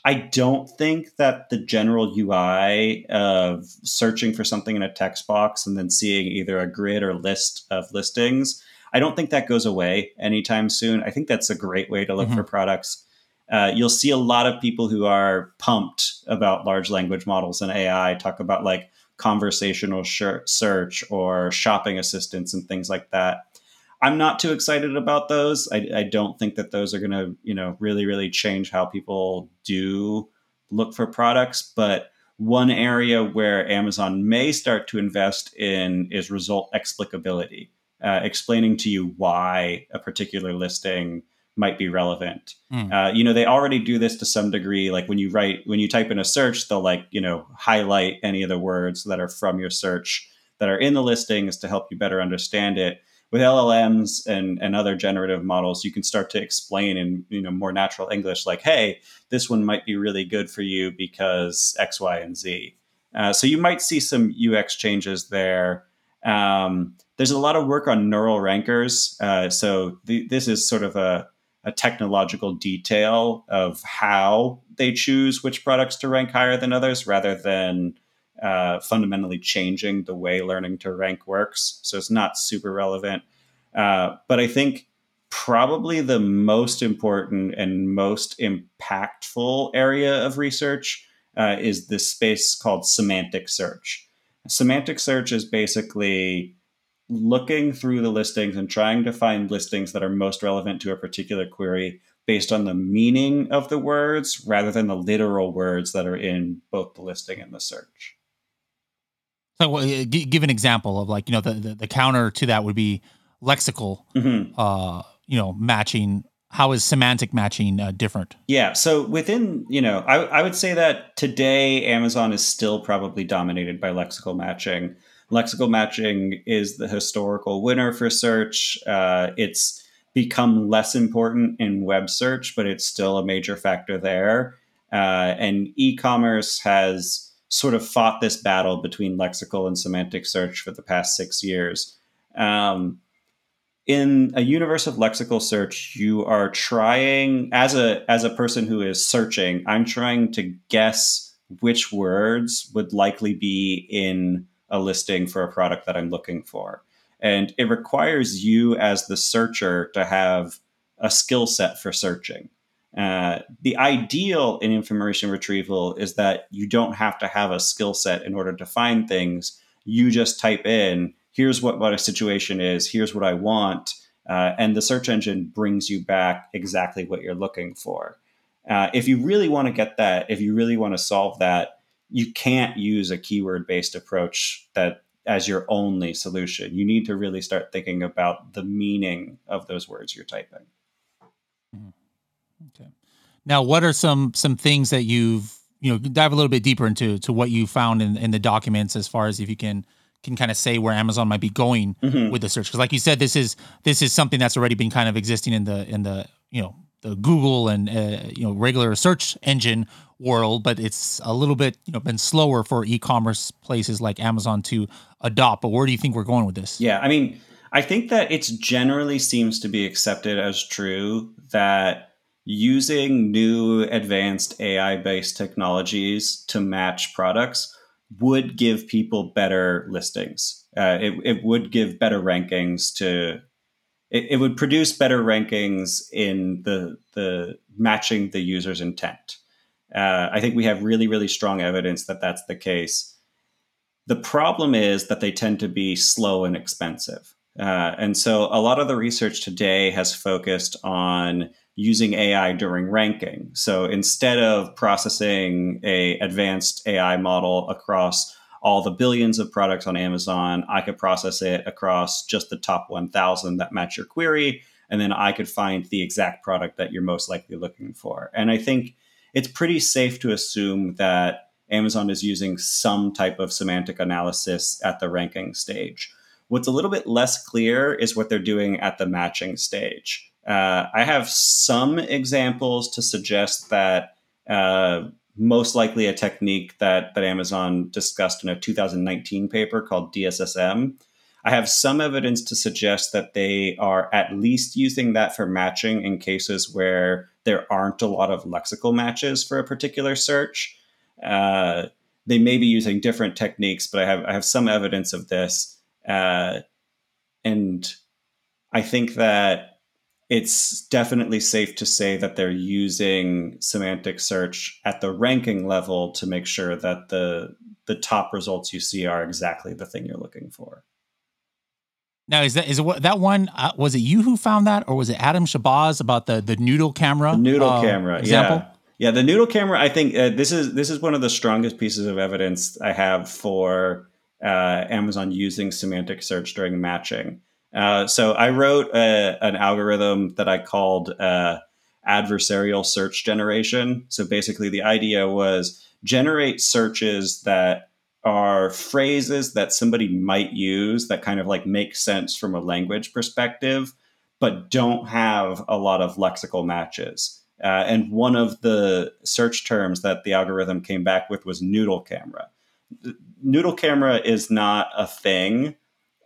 I don't think that the general UI of searching for something in a text box and then seeing either a grid or list of listings, I don't think that goes away anytime soon. I think that's a great way to look mm-hmm. for products. Uh, you'll see a lot of people who are pumped about large language models and AI talk about like conversational search or shopping assistants and things like that. I'm not too excited about those. I, I don't think that those are going to, you know, really, really change how people do look for products. But one area where Amazon may start to invest in is result explicability, uh, explaining to you why a particular listing might be relevant. Mm. Uh, you know, they already do this to some degree. Like when you write, when you type in a search, they'll like, you know, highlight any of the words that are from your search that are in the listings to help you better understand it. With LLMs and, and other generative models, you can start to explain in you know more natural English, like, "Hey, this one might be really good for you because X, Y, and Z." Uh, so you might see some UX changes there. Um, there's a lot of work on neural rankers. Uh, so th- this is sort of a a technological detail of how they choose which products to rank higher than others rather than uh, fundamentally changing the way learning to rank works. So it's not super relevant. Uh, but I think probably the most important and most impactful area of research uh, is this space called semantic search. Semantic search is basically looking through the listings and trying to find listings that are most relevant to a particular query based on the meaning of the words rather than the literal words that are in both the listing and the search. So, uh, give an example of like you know the, the, the counter to that would be lexical, mm-hmm. uh, you know, matching. How is semantic matching uh, different? Yeah, so within you know, I, I would say that today Amazon is still probably dominated by lexical matching lexical matching is the historical winner for search. Uh, it's become less important in web search, but it's still a major factor there. Uh, and e commerce has sort of fought this battle between lexical and semantic search for the past six years. Um, in a universe of lexical search, you are trying as a as a person who is searching. I'm trying to guess which words would likely be in a listing for a product that I'm looking for. And it requires you as the searcher to have a skill set for searching. Uh, the ideal in information retrieval is that you don't have to have a skill set in order to find things. You just type in, here's what, what a situation is, here's what I want. Uh, and the search engine brings you back exactly what you're looking for. Uh, if you really want to get that, if you really want to solve that, you can't use a keyword based approach that as your only solution. You need to really start thinking about the meaning of those words you're typing. Mm-hmm. Okay. Now, what are some some things that you've you know dive a little bit deeper into to what you found in, in the documents as far as if you can can kind of say where Amazon might be going mm-hmm. with the search because like you said this is this is something that's already been kind of existing in the in the you know the Google and uh, you know regular search engine world, but it's a little bit you know been slower for e-commerce places like Amazon to adopt. But where do you think we're going with this? Yeah, I mean, I think that it's generally seems to be accepted as true that using new advanced AI-based technologies to match products would give people better listings. Uh, it, it would give better rankings to it, it, would produce better rankings in the the matching the user's intent. Uh, I think we have really, really strong evidence that that's the case. The problem is that they tend to be slow and expensive. Uh, and so a lot of the research today has focused on using AI during ranking. So instead of processing a advanced AI model across all the billions of products on Amazon. I could process it across just the top 1,000 that match your query. And then I could find the exact product that you're most likely looking for. And I think it's pretty safe to assume that Amazon is using some type of semantic analysis at the ranking stage. What's a little bit less clear is what they're doing at the matching stage. Uh, I have some examples to suggest that uh, most likely a technique that, that Amazon discussed in a 2019 paper called DSSM. I have some evidence to suggest that they are at least using that for matching in cases where there aren't a lot of lexical matches for a particular search. Uh, they may be using different techniques, but I have I have some evidence of this, uh, and I think that it's definitely safe to say that they're using semantic search at the ranking level to make sure that the the top results you see are exactly the thing you're looking for. Now, is that is it, that one? Uh, was it you who found that, or was it Adam Shabazz about the the noodle camera? The noodle uh, camera, example? yeah, yeah. The noodle camera. I think uh, this is this is one of the strongest pieces of evidence I have for uh, Amazon using semantic search during matching. Uh, so I wrote a, an algorithm that I called uh, adversarial search generation. So basically, the idea was generate searches that are phrases that somebody might use that kind of like make sense from a language perspective, but don't have a lot of lexical matches. Uh, and one of the search terms that the algorithm came back with was noodle camera. Noodle camera is not a thing.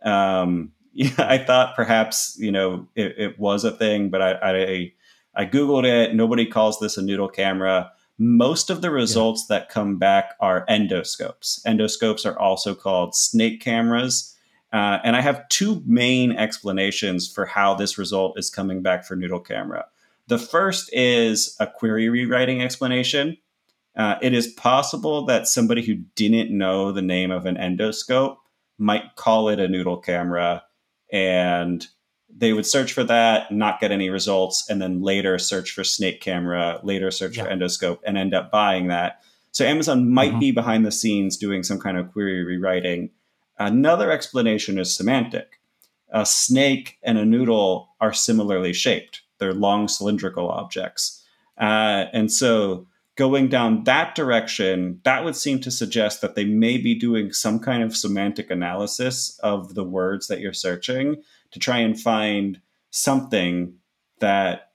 Um, yeah, I thought perhaps you know it, it was a thing, but I, I, I googled it. Nobody calls this a noodle camera. Most of the results yeah. that come back are endoscopes. Endoscopes are also called snake cameras. Uh, and I have two main explanations for how this result is coming back for noodle camera. The first is a query rewriting explanation. Uh, it is possible that somebody who didn't know the name of an endoscope might call it a noodle camera and they would search for that, not get any results, and then later search for snake camera, later search yeah. for endoscope, and end up buying that. So Amazon might mm-hmm. be behind the scenes doing some kind of query rewriting. Another explanation is semantic. A snake and a noodle are similarly shaped. They're long cylindrical objects. Uh, and so going down that direction, that would seem to suggest that they may be doing some kind of semantic analysis of the words that you're searching to try and find something that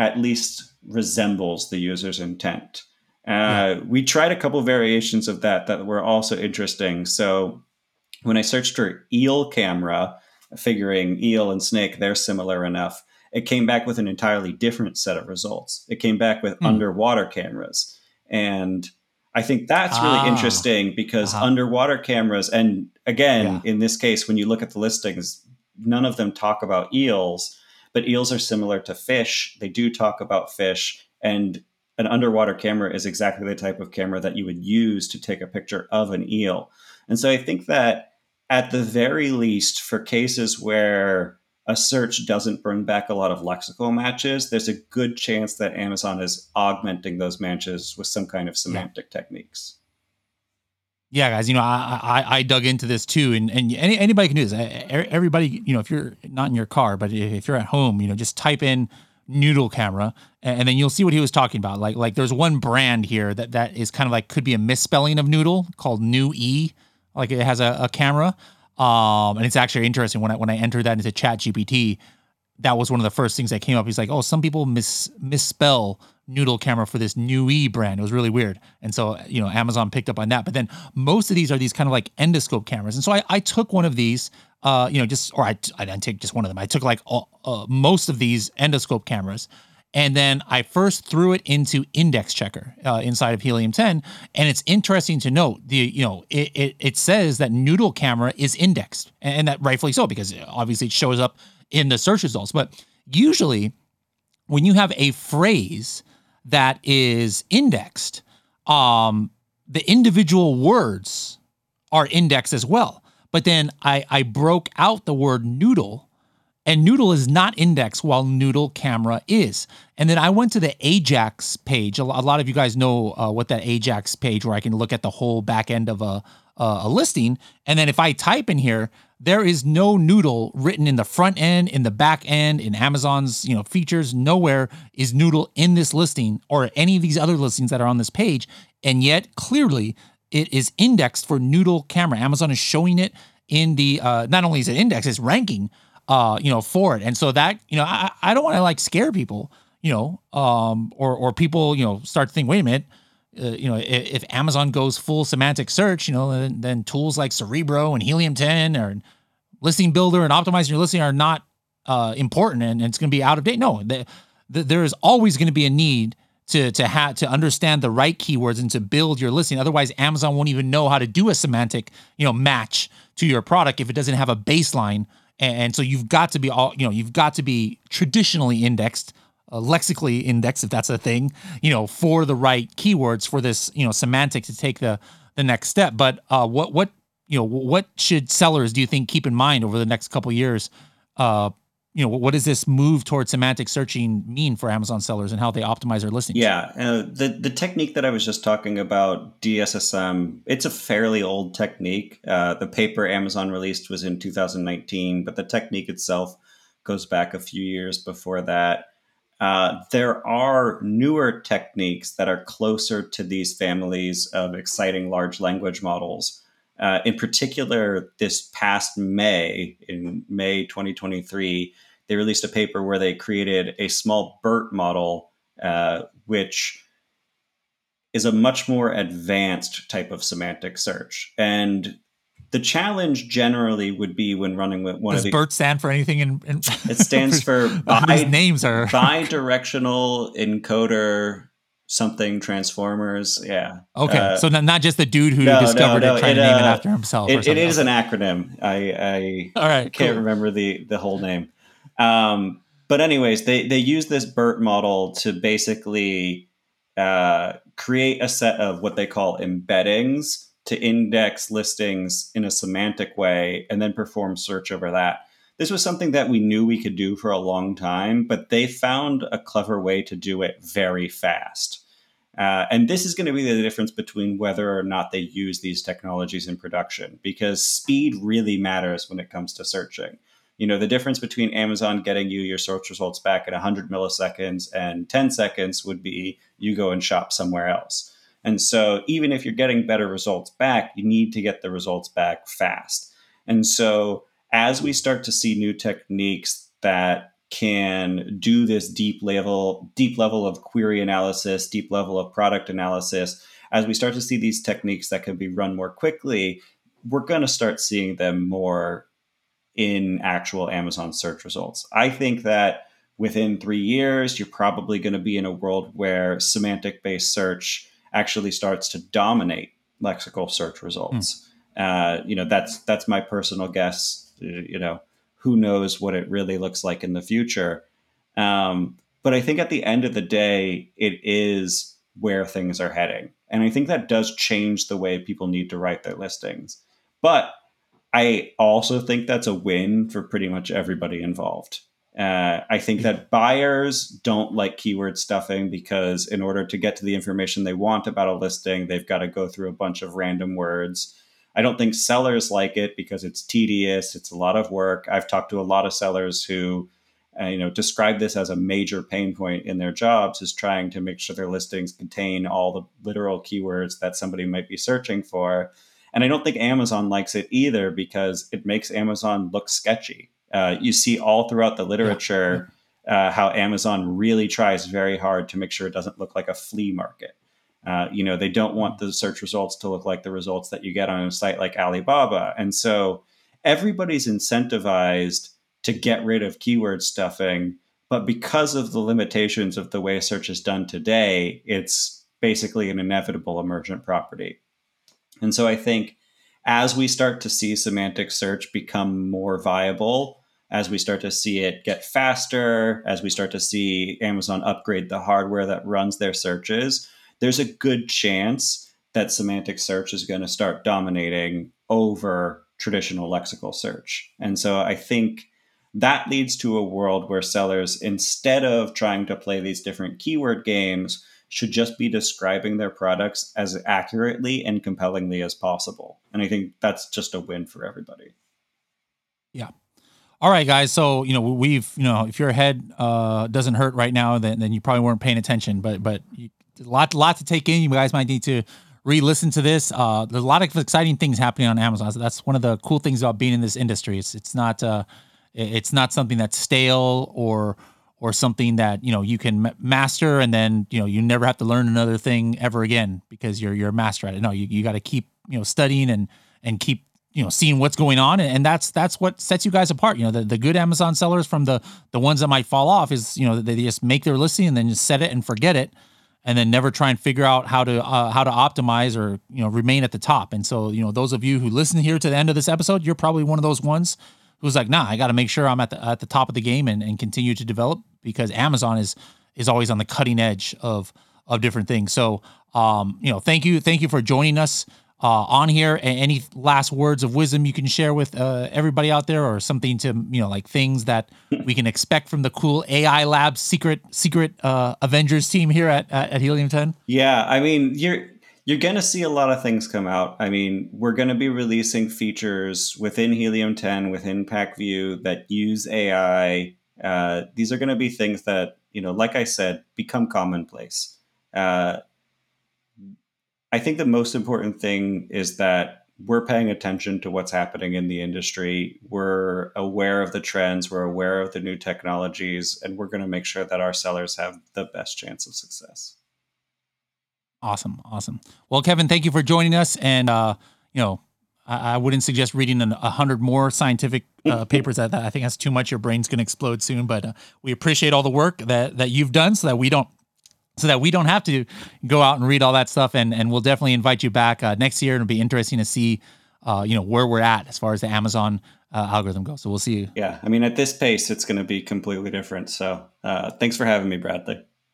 at least resembles the user's intent. Uh, yeah. We tried a couple variations of that that were also interesting. So when I searched for eel camera, figuring eel and snake, they're similar enough it came back with an entirely different set of results. It came back with mm. underwater cameras. And I think that's really ah. interesting because uh-huh. underwater cameras, and again, yeah. in this case, when you look at the listings, none of them talk about eels, but eels are similar to fish. They do talk about fish. And an underwater camera is exactly the type of camera that you would use to take a picture of an eel. And so I think that at the very least, for cases where a search doesn't bring back a lot of lexical matches, there's a good chance that Amazon is augmenting those matches with some kind of semantic yeah. techniques. Yeah, guys, you know, I, I, I dug into this too, and and any, anybody can do this. Everybody, you know, if you're not in your car, but if you're at home, you know, just type in noodle camera, and then you'll see what he was talking about. Like like there's one brand here that that is kind of like could be a misspelling of noodle called New E, like it has a, a camera. Um, and it's actually interesting when I when I entered that into Chat GPT, that was one of the first things that came up. He's like, "Oh, some people mis misspell noodle camera for this Nui brand." It was really weird, and so you know, Amazon picked up on that. But then most of these are these kind of like endoscope cameras, and so I, I took one of these, uh, you know, just or I I didn't take just one of them. I took like all, uh, most of these endoscope cameras, and then I first threw it into Index Checker uh, inside of Helium 10. And it's interesting to note the you know it, it, it says that Noodle Camera is indexed, and that rightfully so because obviously it shows up in the search results. But usually, when you have a phrase that is indexed, um, the individual words are indexed as well. But then I I broke out the word noodle and Noodle is not indexed while Noodle Camera is. And then I went to the Ajax page. A lot of you guys know uh, what that Ajax page, where I can look at the whole back end of a, a listing. And then if I type in here, there is no Noodle written in the front end, in the back end, in Amazon's you know features. Nowhere is Noodle in this listing or any of these other listings that are on this page. And yet, clearly, it is indexed for Noodle Camera. Amazon is showing it in the uh, not only is it indexed, it's ranking uh, you know, for it. And so that, you know, I, I don't want to like scare people, you know, um, or, or people, you know, start to think, wait a minute, uh, you know, if, if, Amazon goes full semantic search, you know, then, then, tools like Cerebro and Helium 10 or listing builder and optimizing your listing are not uh, important and, and it's going to be out of date. No, the, the, there is always going to be a need to to have to understand the right keywords and to build your listing. Otherwise, Amazon won't even know how to do a semantic, you know, match to your product if it doesn't have a baseline and so you've got to be all you know you've got to be traditionally indexed uh, lexically indexed if that's a thing you know for the right keywords for this you know semantic to take the the next step. But uh, what what you know what should sellers do you think keep in mind over the next couple years uh, you know what does this move towards semantic searching mean for amazon sellers and how they optimize their listings? Yeah uh, the the technique that i was just talking about dssm it's a fairly old technique. Uh, the paper amazon released was in 2019 but the technique itself goes back a few years before that. Uh, there are newer techniques that are closer to these families of exciting large language models uh, in particular, this past May, in May 2023, they released a paper where they created a small BERT model, uh, which is a much more advanced type of semantic search. And the challenge generally would be when running with one Does of these. BERT stand for anything? In, in it stands for bi- names are bi-directional encoder something Transformers. Yeah. Okay, uh, so not just the dude who no, discovered no, no, it trying it, to name uh, it after himself. It, it is an acronym. I, I all right can't cool. remember the the whole name. Um, but anyways, they they use this BERT model to basically uh, create a set of what they call embeddings to index listings in a semantic way, and then perform search over that this was something that we knew we could do for a long time, but they found a clever way to do it very fast. Uh, and this is going to be the difference between whether or not they use these technologies in production, because speed really matters when it comes to searching. You know, the difference between Amazon getting you your search results back in 100 milliseconds and 10 seconds would be you go and shop somewhere else. And so, even if you're getting better results back, you need to get the results back fast. And so, as we start to see new techniques that can do this deep level deep level of query analysis deep level of product analysis. As we start to see these techniques that can be run more quickly we're going to start seeing them more in actual amazon search results. I think that within three years you're probably going to be in a world where semantic based search actually starts to dominate lexical search results. Mm. uh, you know that's that's my personal guess you know, who knows what it really looks like in the future. Um, but I think at the end of the day, it is where things are heading. And I think that does change the way people need to write their listings. But I also think that's a win for pretty much everybody involved. Uh, I think that buyers don't like keyword stuffing because, in order to get to the information they want about a listing, they've got to go through a bunch of random words. I don't think sellers like it because it's tedious. It's a lot of work. I've talked to a lot of sellers who, uh, you know, describe this as a major pain point in their jobs is trying to make sure their listings contain all the literal keywords that somebody might be searching for. And I don't think Amazon likes it either because it makes Amazon look sketchy. Uh, you see all throughout the literature uh, how Amazon really tries very hard to make sure it doesn't look like a flea market. Uh, you know, they don't want the search results to look like the results that you get on a site like Alibaba. And so everybody's incentivized to get rid of keyword stuffing. But because of the limitations of the way search is done today, it's basically an inevitable emergent property. And so I think as we start to see semantic search become more viable, as we start to see it get faster, as we start to see Amazon upgrade the hardware that runs their searches, there's a good chance that semantic search is going to start dominating over traditional lexical search. And so I think that leads to a world where sellers, instead of trying to play these different keyword games, should just be describing their products as accurately and compellingly as possible. And I think that's just a win for everybody. Yeah. All right, guys. So you know we've you know if your head uh, doesn't hurt right now, then then you probably weren't paying attention. But but you, a lot lot to take in. You guys might need to re-listen to this. Uh, there's a lot of exciting things happening on Amazon. So that's one of the cool things about being in this industry. It's it's not uh, it's not something that's stale or or something that you know you can master and then you know you never have to learn another thing ever again because you're you're a master at it. No, you, you got to keep you know studying and and keep you know seeing what's going on and that's that's what sets you guys apart you know the, the good amazon sellers from the the ones that might fall off is you know they just make their listing and then just set it and forget it and then never try and figure out how to uh, how to optimize or you know remain at the top. And so you know those of you who listen here to the end of this episode you're probably one of those ones who's like nah i got to make sure i'm at the at the top of the game and, and continue to develop because amazon is is always on the cutting edge of of different things. So um you know thank you thank you for joining us uh, on here. Any last words of wisdom you can share with uh, everybody out there, or something to you know, like things that we can expect from the cool AI Labs secret secret uh, Avengers team here at at Helium Ten? Yeah, I mean, you're you're going to see a lot of things come out. I mean, we're going to be releasing features within Helium 10, within Pacvue that use AI. Uh, these are going to be things that, you know, like I said, become commonplace. Uh, I think the most important thing is that we're paying attention to what's happening in the industry. We're aware of the trends, we're aware of the new technologies, and we're going to make sure that our sellers have the best chance of success. Awesome, awesome. Well, Kevin, thank you for joining us. And uh, you know, I, I wouldn't suggest reading a hundred more scientific uh, papers. That I think that's too much. Your brain's going to explode soon. But uh, we appreciate all the work that that you've done, so that we don't so that we don't have to go out and read all that stuff. And and we'll definitely invite you back uh, next year. It'll be interesting to see, uh, you know, where we're at as far as the Amazon uh, algorithm goes. So we'll see you. Yeah, I mean, at this pace, it's going to be completely different. So uh, thanks for having me, Bradley.